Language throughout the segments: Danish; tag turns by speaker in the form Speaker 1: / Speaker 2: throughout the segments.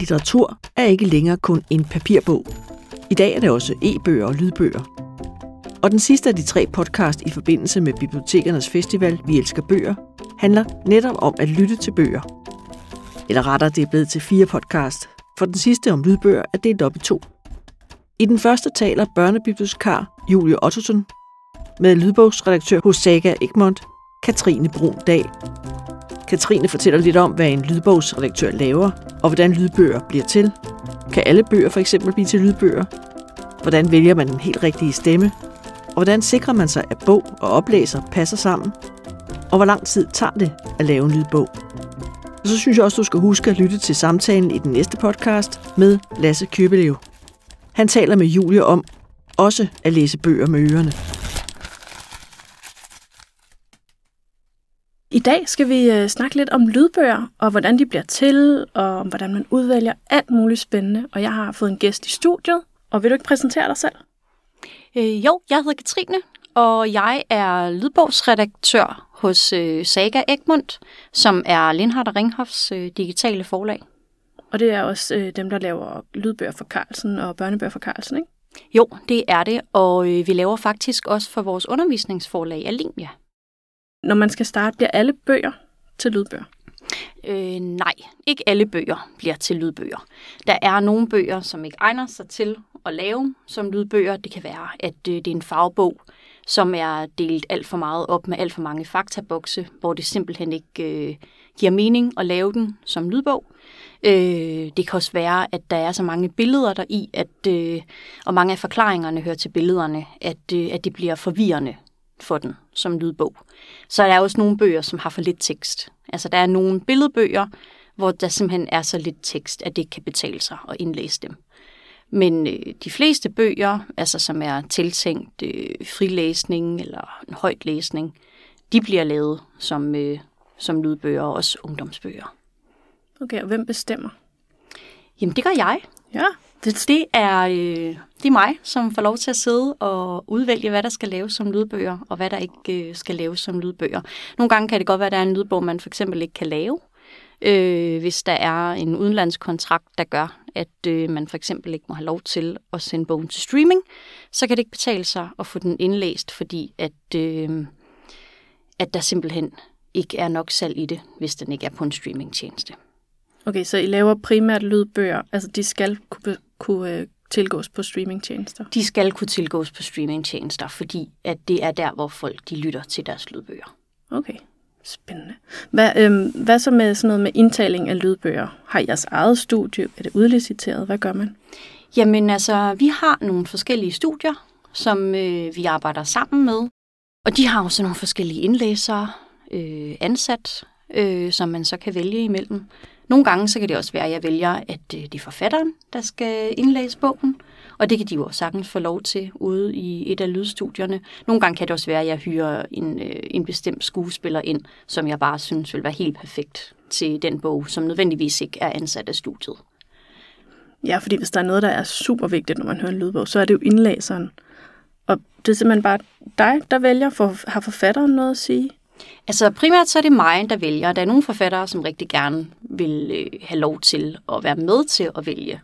Speaker 1: litteratur er ikke længere kun en papirbog. I dag er det også e-bøger og lydbøger. Og den sidste af de tre podcast i forbindelse med Bibliotekernes Festival Vi Elsker Bøger handler netop om at lytte til bøger. Eller rettere, det er blevet til fire podcast, for den sidste om lydbøger er delt op i to. I den første taler børnebibliotekar Julie Ottosen med lydbogsredaktør hos Saga Egmont, Katrine Brun Dag. Katrine fortæller lidt om, hvad en lydbogsredaktør laver, og hvordan lydbøger bliver til. Kan alle bøger for eksempel blive til lydbøger? Hvordan vælger man den helt rigtige stemme? Og hvordan sikrer man sig, at bog og oplæser passer sammen? Og hvor lang tid tager det at lave en lydbog? Og så synes jeg også, du skal huske at lytte til samtalen i den næste podcast med Lasse Købelev. Han taler med Julie om også at læse bøger med ørerne.
Speaker 2: I dag skal vi øh, snakke lidt om lydbøger, og hvordan de bliver til, og om hvordan man udvælger alt muligt spændende. Og jeg har fået en gæst i studiet, og vil du ikke præsentere dig selv?
Speaker 3: Øh, jo, jeg hedder Katrine, og jeg er lydbogsredaktør hos øh, Saga Egmont, som er Lindhardt og Ringhoffs øh, digitale forlag.
Speaker 2: Og det er også øh, dem, der laver lydbøger for Carlsen og børnebøger for Carlsen, ikke?
Speaker 3: Jo, det er det, og øh, vi laver faktisk også for vores undervisningsforlag Alinja.
Speaker 2: Når man skal starte, bliver alle bøger til lydbøger?
Speaker 3: Øh, nej, ikke alle bøger bliver til lydbøger. Der er nogle bøger, som ikke egner sig til at lave som lydbøger. Det kan være, at øh, det er en fagbog, som er delt alt for meget op med alt for mange faktabokse, hvor det simpelthen ikke øh, giver mening at lave den som lydbog. Øh, det kan også være, at der er så mange billeder der i, at, øh, og mange af forklaringerne hører til billederne, at, øh, at det bliver forvirrende for den som lydbog. Så der er også nogle bøger, som har for lidt tekst. Altså der er nogle billedbøger, hvor der simpelthen er så lidt tekst, at det ikke kan betale sig at indlæse dem. Men øh, de fleste bøger, altså som er tiltænkt øh, frilæsning eller en højt læsning, de bliver lavet som, øh, som lydbøger og også ungdomsbøger.
Speaker 2: Okay, og hvem bestemmer?
Speaker 3: Jamen det gør jeg.
Speaker 2: Ja.
Speaker 3: Det, det, er, øh, det er mig, som får lov til at sidde og udvælge, hvad der skal laves som lydbøger, og hvad der ikke øh, skal laves som lydbøger. Nogle gange kan det godt være, at der er en lydbog, man for eksempel ikke kan lave, øh, hvis der er en udenlandskontrakt, der gør, at øh, man for eksempel ikke må have lov til at sende bogen til streaming, så kan det ikke betale sig at få den indlæst, fordi at, øh, at der simpelthen ikke er nok salg i det, hvis den ikke er på en streamingtjeneste.
Speaker 2: Okay, så I laver primært lydbøger, altså de skal kunne, kunne øh, tilgås på streamingtjenester?
Speaker 3: De skal kunne tilgås på streamingtjenester, fordi at det er der, hvor folk de lytter til deres lydbøger.
Speaker 2: Okay, spændende. Hvad, øhm, hvad så med sådan noget med indtaling af lydbøger? Har I jeres eget studie? Er det udliciteret? Hvad gør man?
Speaker 3: Jamen altså, vi har nogle forskellige studier, som øh, vi arbejder sammen med. Og de har også nogle forskellige indlæsere øh, ansat, øh, som man så kan vælge imellem. Nogle gange så kan det også være, at jeg vælger, at øh, det er forfatteren, der skal indlæse bogen, og det kan de jo sagtens få lov til ude i et af lydstudierne. Nogle gange kan det også være, at jeg hyrer en, øh, en bestemt skuespiller ind, som jeg bare synes vil være helt perfekt til den bog, som nødvendigvis ikke er ansat af studiet.
Speaker 2: Ja, fordi hvis der er noget, der er super vigtigt, når man hører en lydbog, så er det jo indlæseren. Og det er simpelthen bare dig, der vælger, for har forfatteren noget at sige?
Speaker 3: Altså primært så er det mig, der vælger. Der er nogle forfattere, som rigtig gerne vil øh, have lov til at være med til at vælge.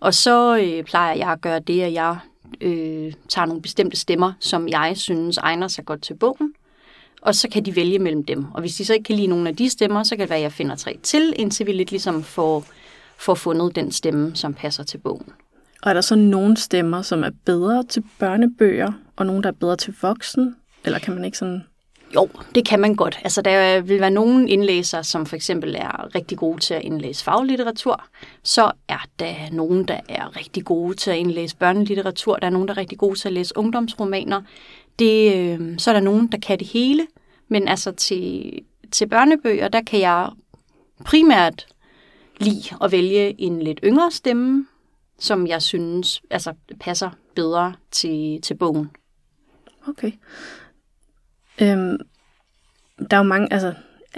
Speaker 3: Og så øh, plejer jeg at gøre det, at jeg øh, tager nogle bestemte stemmer, som jeg synes egner sig godt til bogen. Og så kan de vælge mellem dem. Og hvis de så ikke kan lide nogle af de stemmer, så kan det være, at jeg finder tre til, indtil vi lidt ligesom får, får fundet den stemme, som passer til bogen.
Speaker 2: Og er der så nogle stemmer, som er bedre til børnebøger, og nogle, der er bedre til voksen? Eller kan man ikke sådan
Speaker 3: jo, det kan man godt. Altså, der vil være nogle indlæsere, som for eksempel er rigtig gode til at indlæse faglitteratur. Så er der nogen, der er rigtig gode til at indlæse børnelitteratur. Der er nogen, der er rigtig gode til at læse ungdomsromaner. Det, øh, så er der nogen, der kan det hele. Men altså til, til børnebøger, der kan jeg primært lide at vælge en lidt yngre stemme, som jeg synes altså, passer bedre til, til bogen.
Speaker 2: Okay. Øhm, der er jo mange, altså,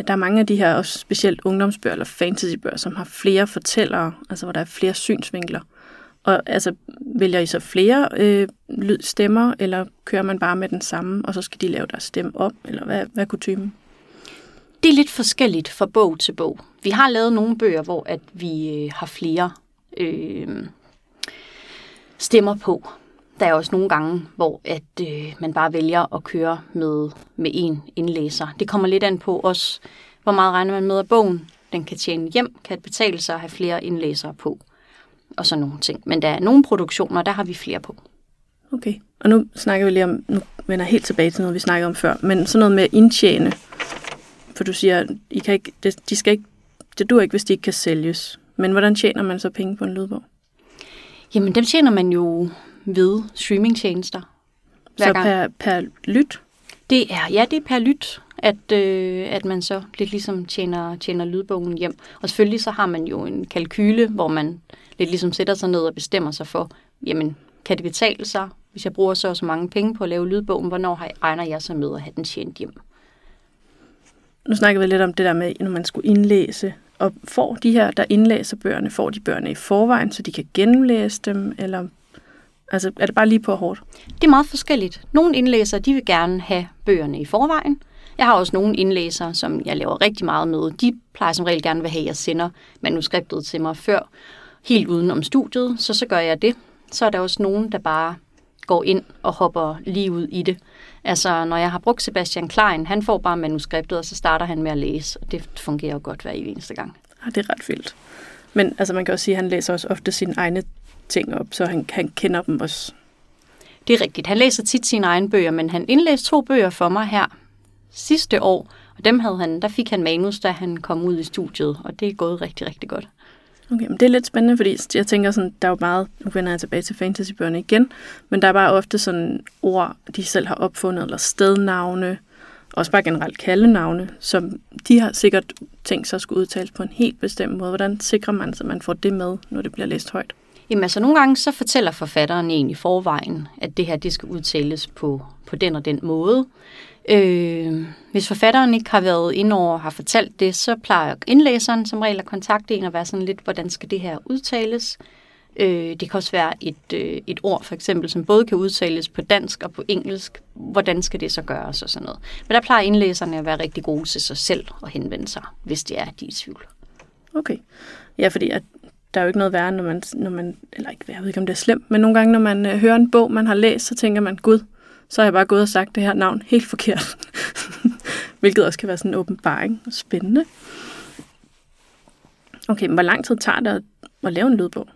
Speaker 2: der er mange af de her, også specielt ungdomsbøger eller fantasybøger, som har flere fortællere, altså hvor der er flere synsvinkler. Og altså, vælger I så flere øh, stemmer, eller kører man bare med den samme, og så skal de lave deres stemme om, eller hvad, hvad er kutumen?
Speaker 3: Det er lidt forskelligt fra bog til bog. vi har lavet nogle bøger, hvor at vi øh, har flere øh, stemmer på. Der er også nogle gange, hvor at øh, man bare vælger at køre med, med en indlæser. Det kommer lidt an på også, hvor meget regner man med, at bogen den kan tjene hjem, kan betale sig at have flere indlæsere på, og sådan nogle ting. Men der er nogle produktioner, der har vi flere på.
Speaker 2: Okay, og nu snakker vi lige om, nu vender jeg helt tilbage til noget, vi snakkede om før, men sådan noget med at indtjene, for du siger, I kan ikke, de skal ikke, det dur ikke, hvis de ikke kan sælges. Men hvordan tjener man så penge på en lydbog?
Speaker 3: Jamen, dem tjener man jo ved streamingtjenester.
Speaker 2: Så per, per lyt?
Speaker 3: Det er, ja, det er per lyt, at, øh, at man så lidt ligesom tjener, tjener lydbogen hjem. Og selvfølgelig så har man jo en kalkyle, hvor man lidt ligesom sætter sig ned og bestemmer sig for, jamen, kan det betale sig, hvis jeg bruger så så mange penge på at lave lydbogen, hvornår har, egner jeg så med at have den tjent hjem?
Speaker 2: Nu snakker vi lidt om det der med, når man skulle indlæse. Og får de her, der indlæser bøgerne, får de bøgerne i forvejen, så de kan gennemlæse dem, eller altså, er det bare lige på hårdt?
Speaker 3: Det er meget forskelligt. Nogle indlæsere, de vil gerne have bøgerne i forvejen. Jeg har også nogle indlæsere, som jeg laver rigtig meget med. De plejer som regel gerne vil have, at jeg sender manuskriptet til mig før, helt uden om studiet, så så gør jeg det. Så er der også nogen, der bare går ind og hopper lige ud i det. Altså, når jeg har brugt Sebastian Klein, han får bare manuskriptet, og så starter han med at læse, og det fungerer jo godt hver eneste gang.
Speaker 2: Ja, det er ret vildt. Men altså, man kan også sige, at han læser også ofte sine egne ting op, så han, han kender dem også.
Speaker 3: Det er rigtigt. Han læser tit sine egne bøger, men han indlæste to bøger for mig her sidste år, og dem havde han, der fik han manus, da han kom ud i studiet, og det er gået rigtig, rigtig godt.
Speaker 2: Okay, men det er lidt spændende, fordi jeg tænker sådan, der er jo meget, nu vender jeg tilbage til fantasybøgerne igen, men der er bare ofte sådan ord, de selv har opfundet, eller stednavne, også bare generelt kaldenavne, som de har sikkert tænkt sig at skulle udtales på en helt bestemt måde. Hvordan sikrer man sig, at man får det med, når det bliver læst højt?
Speaker 3: Jamen altså nogle gange så fortæller forfatteren egentlig forvejen, at det her det skal udtales på, på den og den måde. Øh, hvis forfatteren ikke har været ind over og har fortalt det, så plejer indlæseren som regel at kontakte en og være sådan lidt, hvordan skal det her udtales? Øh, det kan også være et, øh, et ord for eksempel, som både kan udtales på dansk og på engelsk. Hvordan skal det så gøres og sådan noget? Men der plejer indlæserne at være rigtig gode til sig selv og henvende sig, hvis det er, de er i tvivl.
Speaker 2: Okay. Ja, fordi at der er jo ikke noget værre, når man, når man eller ikke, jeg ved ikke, om det er slemt, men nogle gange, når man øh, hører en bog, man har læst, så tænker man, gud, så har jeg bare gået og sagt det her navn helt forkert. Hvilket også kan være sådan en åbenbaring og spændende. Okay, men hvor lang tid tager det at, at lave en lydbog?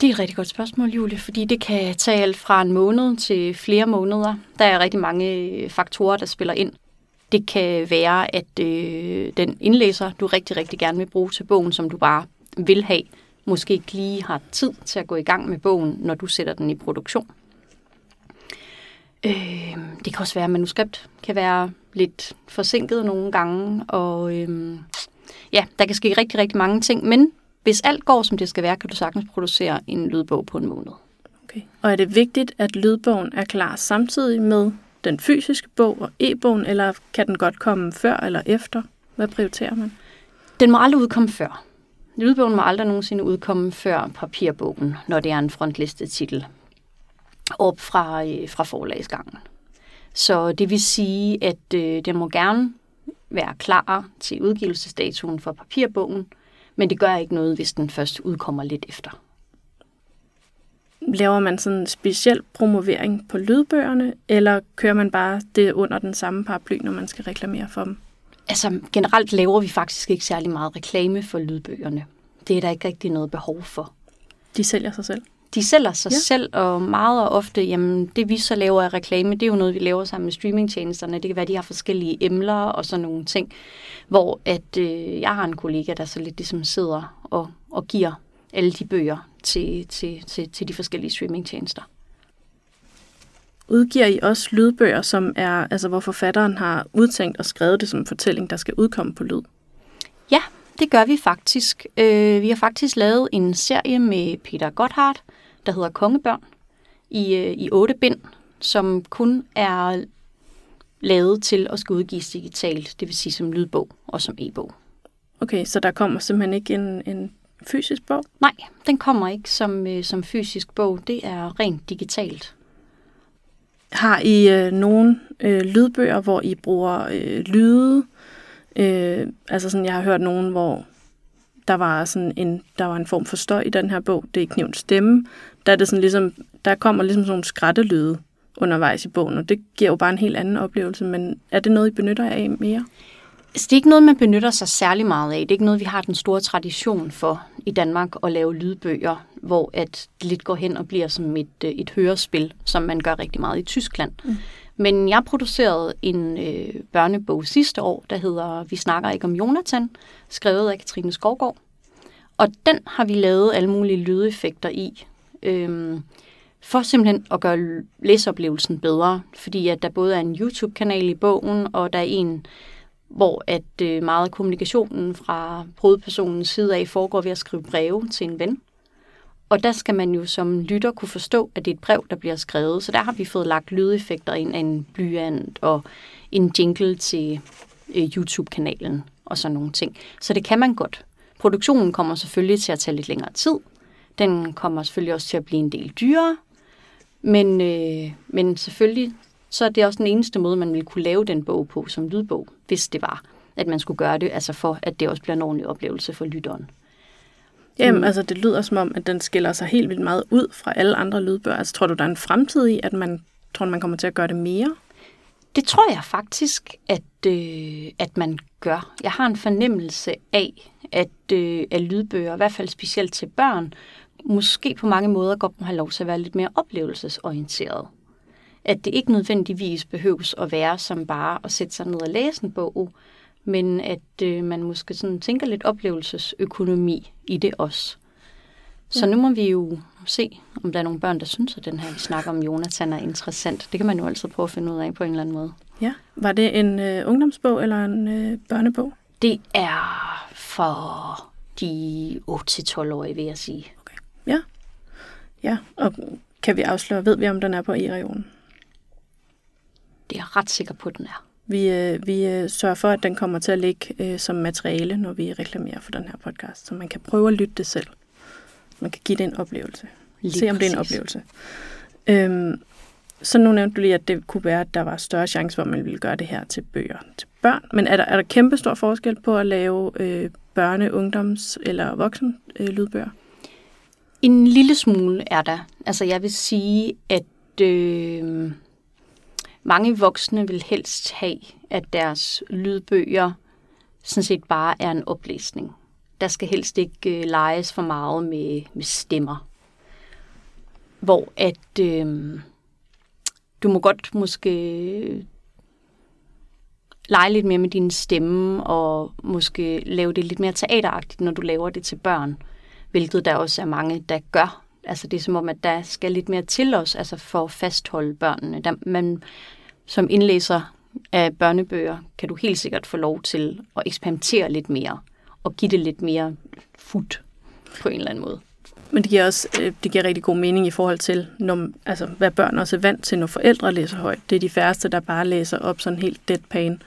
Speaker 3: Det er et rigtig godt spørgsmål, Julie, fordi det kan tage alt fra en måned til flere måneder. Der er rigtig mange øh, faktorer, der spiller ind. Det kan være, at øh, den indlæser, du rigtig, rigtig gerne vil bruge til bogen, som du bare vil have, måske ikke lige har tid til at gå i gang med bogen, når du sætter den i produktion. Øh, det kan også være, at manuskript kan være lidt forsinket nogle gange, og øh, ja, der kan ske rigtig, rigtig mange ting, men hvis alt går, som det skal være, kan du sagtens producere en lydbog på en måned.
Speaker 2: Okay. Og er det vigtigt, at lydbogen er klar samtidig med den fysiske bog og e-bogen, eller kan den godt komme før eller efter? Hvad prioriterer man?
Speaker 3: Den må aldrig udkomme før. Lydbogen må aldrig nogensinde udkomme før papirbogen, når det er en frontlistet op fra, øh, fra forlagsgangen. Så det vil sige, at øh, den må gerne være klar til udgivelsesdatoen for papirbogen, men det gør ikke noget, hvis den først udkommer lidt efter.
Speaker 2: Laver man sådan en speciel promovering på lydbøgerne, eller kører man bare det under den samme paraply, når man skal reklamere for dem?
Speaker 3: Altså generelt laver vi faktisk ikke særlig meget reklame for lydbøgerne. Det er der ikke rigtig noget behov for.
Speaker 2: De sælger sig selv?
Speaker 3: De sælger sig ja. selv, og meget og ofte, jamen, det vi så laver af reklame, det er jo noget, vi laver sammen med streamingtjenesterne. Det kan være, de har forskellige emner og sådan nogle ting, hvor at øh, jeg har en kollega, der så lidt ligesom sidder og, og giver alle de bøger til, til, til, til de forskellige streamingtjenester.
Speaker 2: Udgiver I også lydbøger, som er, altså hvor forfatteren har udtænkt og skrevet det som en fortælling, der skal udkomme på lyd?
Speaker 3: Ja, det gør vi faktisk. Øh, vi har faktisk lavet en serie med Peter Gotthardt, der hedder Kongebørn, i, øh, i otte bind, som kun er lavet til at skulle udgives digitalt, det vil sige som lydbog og som e-bog.
Speaker 2: Okay, så der kommer simpelthen ikke en, en fysisk bog?
Speaker 3: Nej, den kommer ikke som, øh, som fysisk bog. Det er rent digitalt.
Speaker 2: Har I øh, nogle øh, lydbøger, hvor I bruger øh, lyde, Øh, altså sådan, jeg har hørt nogen, hvor der var sådan en, der var en form for støj i den her bog. Det er knivens stemme. Der, er det sådan ligesom, der kommer ligesom sådan nogle skrattelyde undervejs i bogen, og det giver jo bare en helt anden oplevelse. Men er det noget, I benytter jer af mere?
Speaker 3: Så det er ikke noget, man benytter sig særlig meget af. Det er ikke noget, vi har den store tradition for i Danmark at lave lydbøger, hvor at det lidt går hen og bliver som et, øh, et hørespil, som man gør rigtig meget i Tyskland. Mm. Men jeg producerede en øh, børnebog sidste år, der hedder Vi snakker ikke om Jonathan, skrevet af Katrine Skovgaard. Og den har vi lavet alle mulige lydeffekter i, øhm, for simpelthen at gøre læseoplevelsen bedre. Fordi at der både er en YouTube-kanal i bogen, og der er en, hvor at øh, meget af kommunikationen fra hovedpersonens side af foregår ved at skrive breve til en ven. Og der skal man jo som lytter kunne forstå, at det er et brev, der bliver skrevet. Så der har vi fået lagt lydeffekter ind af en blyant og en jingle til øh, YouTube-kanalen og sådan nogle ting. Så det kan man godt. Produktionen kommer selvfølgelig til at tage lidt længere tid. Den kommer selvfølgelig også til at blive en del dyrere. Men, øh, men selvfølgelig så er det også den eneste måde, man ville kunne lave den bog på som lydbog, hvis det var, at man skulle gøre det, altså for at det også bliver en ordentlig oplevelse for lytteren.
Speaker 2: Jamen, mm. altså det lyder som om, at den skiller sig helt vildt meget ud fra alle andre lydbøger. Altså tror du, der er en fremtid i, at man tror, man kommer til at gøre det mere?
Speaker 3: Det tror jeg faktisk, at, øh, at man gør. Jeg har en fornemmelse af, at, øh, at lydbøger, i hvert fald specielt til børn, måske på mange måder godt må have lov til at være lidt mere oplevelsesorienteret. At det ikke nødvendigvis behøves at være som bare at sætte sig ned og læse en bog, men at øh, man måske sådan tænker lidt oplevelsesøkonomi i det også. Så ja. nu må vi jo se, om der er nogle børn, der synes, at den her, vi snakker om Jonathan, er interessant. Det kan man jo altid prøve at finde ud af på en eller anden måde.
Speaker 2: Ja. Var det en øh, ungdomsbog eller en øh, børnebog?
Speaker 3: Det er for de 8-12-årige, vil jeg sige.
Speaker 2: Okay. Ja. Ja, og kan vi afsløre, ved vi om den er på e-regionen?
Speaker 3: Det er jeg ret sikker på, at den er.
Speaker 2: Vi, øh, vi øh, sørger for, at den kommer til at ligge øh, som materiale, når vi reklamerer for den her podcast, så man kan prøve at lytte det selv. Man kan give det en oplevelse. Lige Se om præcis. det er en oplevelse. Øhm, så nu nævnte du lige, at det kunne være, at der var større chance for, at man ville gøre det her til bøger til børn. Men er der, er der kæmpe stor forskel på at lave øh, børne-, ungdoms- eller voksen øh, lydbøger?
Speaker 3: En lille smule er der. Altså jeg vil sige, at øh, mange voksne vil helst have, at deres lydbøger sådan set bare er en oplæsning. Der skal helst ikke øh, leges for meget med, med stemmer. Hvor at øh, du må godt måske øh, lege lidt mere med din stemme, og måske lave det lidt mere teateragtigt, når du laver det til børn. Hvilket der også er mange, der gør. Altså det er som om, at der skal lidt mere til os, altså for at fastholde børnene. Der, man, som indlæser af børnebøger, kan du helt sikkert få lov til at eksperimentere lidt mere, og give det lidt mere fut på en eller anden måde.
Speaker 2: Men det giver også øh, det giver rigtig god mening i forhold til, når, altså, hvad børn også er vant til, når forældre læser højt. Det er de færreste, der bare læser op sådan helt deadpan.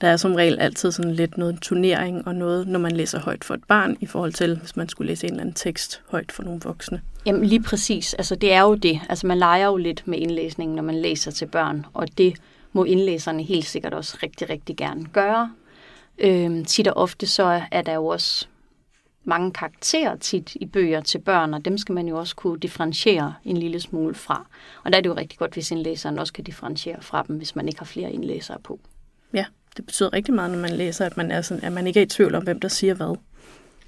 Speaker 2: Der er som regel altid sådan lidt noget turnering og noget, når man læser højt for et barn, i forhold til, hvis man skulle læse en eller anden tekst højt for nogle voksne.
Speaker 3: Jamen lige præcis. Altså det er jo det. Altså man leger jo lidt med indlæsningen, når man læser til børn, og det må indlæserne helt sikkert også rigtig, rigtig gerne gøre. Øhm, tit og ofte så er der jo også mange karakterer tit i bøger til børn, og dem skal man jo også kunne differentiere en lille smule fra. Og der er det jo rigtig godt, hvis indlæseren også kan differentiere fra dem, hvis man ikke har flere indlæsere på.
Speaker 2: Ja, det betyder rigtig meget, når man læser, at man, er sådan, at man ikke er i tvivl om, hvem der siger hvad.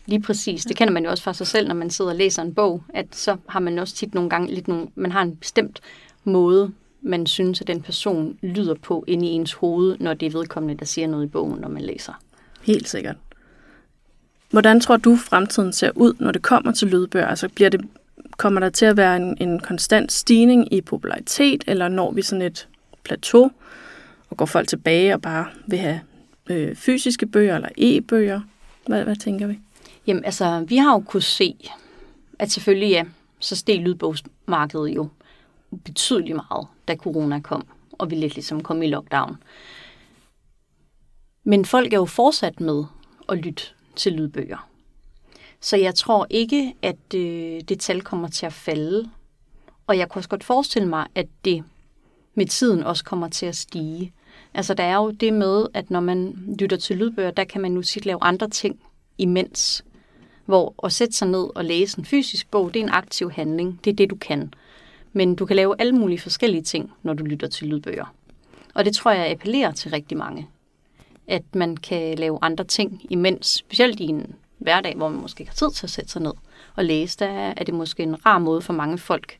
Speaker 3: Lige præcis. Det kender man jo også fra sig selv, når man sidder og læser en bog, at så har man også tit nogle gange lidt nogle, man har en bestemt måde, man synes, at den person lyder på inde i ens hoved, når det er vedkommende, der siger noget i bogen, når man læser.
Speaker 2: Helt sikkert. Hvordan tror du, fremtiden ser ud, når det kommer til lydbøger? Altså bliver det, kommer der til at være en, en konstant stigning i popularitet, eller når vi sådan et plateau, og går folk tilbage og bare vil have øh, fysiske bøger eller e-bøger? Hvad, hvad tænker vi?
Speaker 3: Jamen altså, vi har jo kunnet se, at selvfølgelig ja, så steg lydbogsmarkedet jo betydeligt meget, da corona kom, og vi lidt ligesom kom i lockdown. Men folk er jo fortsat med at lytte til lydbøger. Så jeg tror ikke, at øh, det tal kommer til at falde. Og jeg kunne også godt forestille mig, at det med tiden også kommer til at stige. Altså der er jo det med, at når man lytter til lydbøger, der kan man nu sit lave andre ting imens. Hvor at sætte sig ned og læse en fysisk bog, det er en aktiv handling. Det er det, du kan. Men du kan lave alle mulige forskellige ting, når du lytter til lydbøger. Og det tror jeg appellerer til rigtig mange. At man kan lave andre ting imens, specielt i en hverdag, hvor man måske ikke har tid til at sætte sig ned og læse, der er det måske en rar måde for mange folk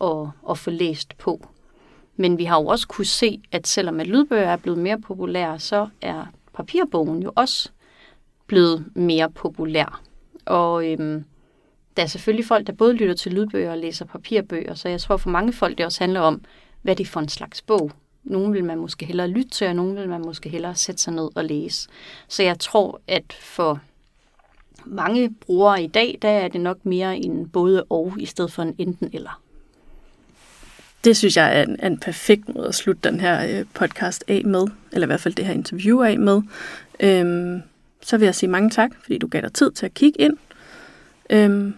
Speaker 3: at, at få læst på. Men vi har jo også kunne se, at selvom at lydbøger er blevet mere populære, så er papirbogen jo også blevet mere populær. Og øhm, der er selvfølgelig folk, der både lytter til lydbøger og læser papirbøger, så jeg tror for mange folk, det også handler om, hvad det er for en slags bog. Nogle vil man måske hellere lytte til, og nogle vil man måske hellere sætte sig ned og læse. Så jeg tror, at for mange brugere i dag, der er det nok mere en både og, i stedet for en enten eller.
Speaker 2: Det synes jeg er en, en perfekt måde at slutte den her øh, podcast af med, eller i hvert fald det her interview af med. Øhm, så vil jeg sige mange tak, fordi du gav dig tid til at kigge ind.
Speaker 3: Øhm.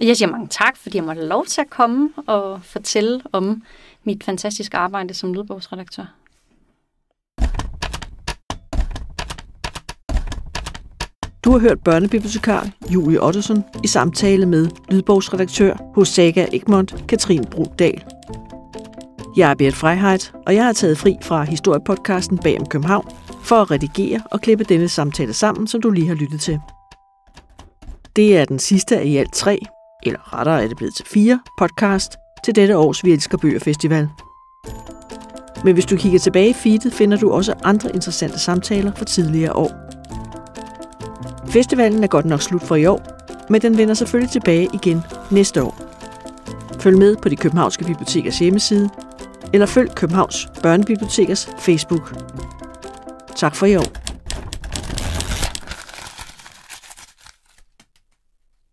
Speaker 3: Jeg siger mange tak, fordi jeg måtte lov til at komme og fortælle om mit fantastiske arbejde som lydbogsredaktør.
Speaker 1: Du har hørt børnebibliotekar Julie Ottesen i samtale med lydbogsredaktør hos Saga Egmont, Katrin Brudal. Jeg er Bert Freiheit, og jeg har taget fri fra historiepodcasten Bag om København for at redigere og klippe denne samtale sammen, som du lige har lyttet til. Det er den sidste af i alt tre, eller rettere er det blevet til fire, podcast til dette års Vi Elsker Bøger Festival. Men hvis du kigger tilbage i feedet, finder du også andre interessante samtaler fra tidligere år. Festivalen er godt nok slut for i år, men den vender selvfølgelig tilbage igen næste år. Følg med på de københavnske bibliotekers hjemmeside, eller følg Københavns Børnebibliotekers Facebook. Tak for i år.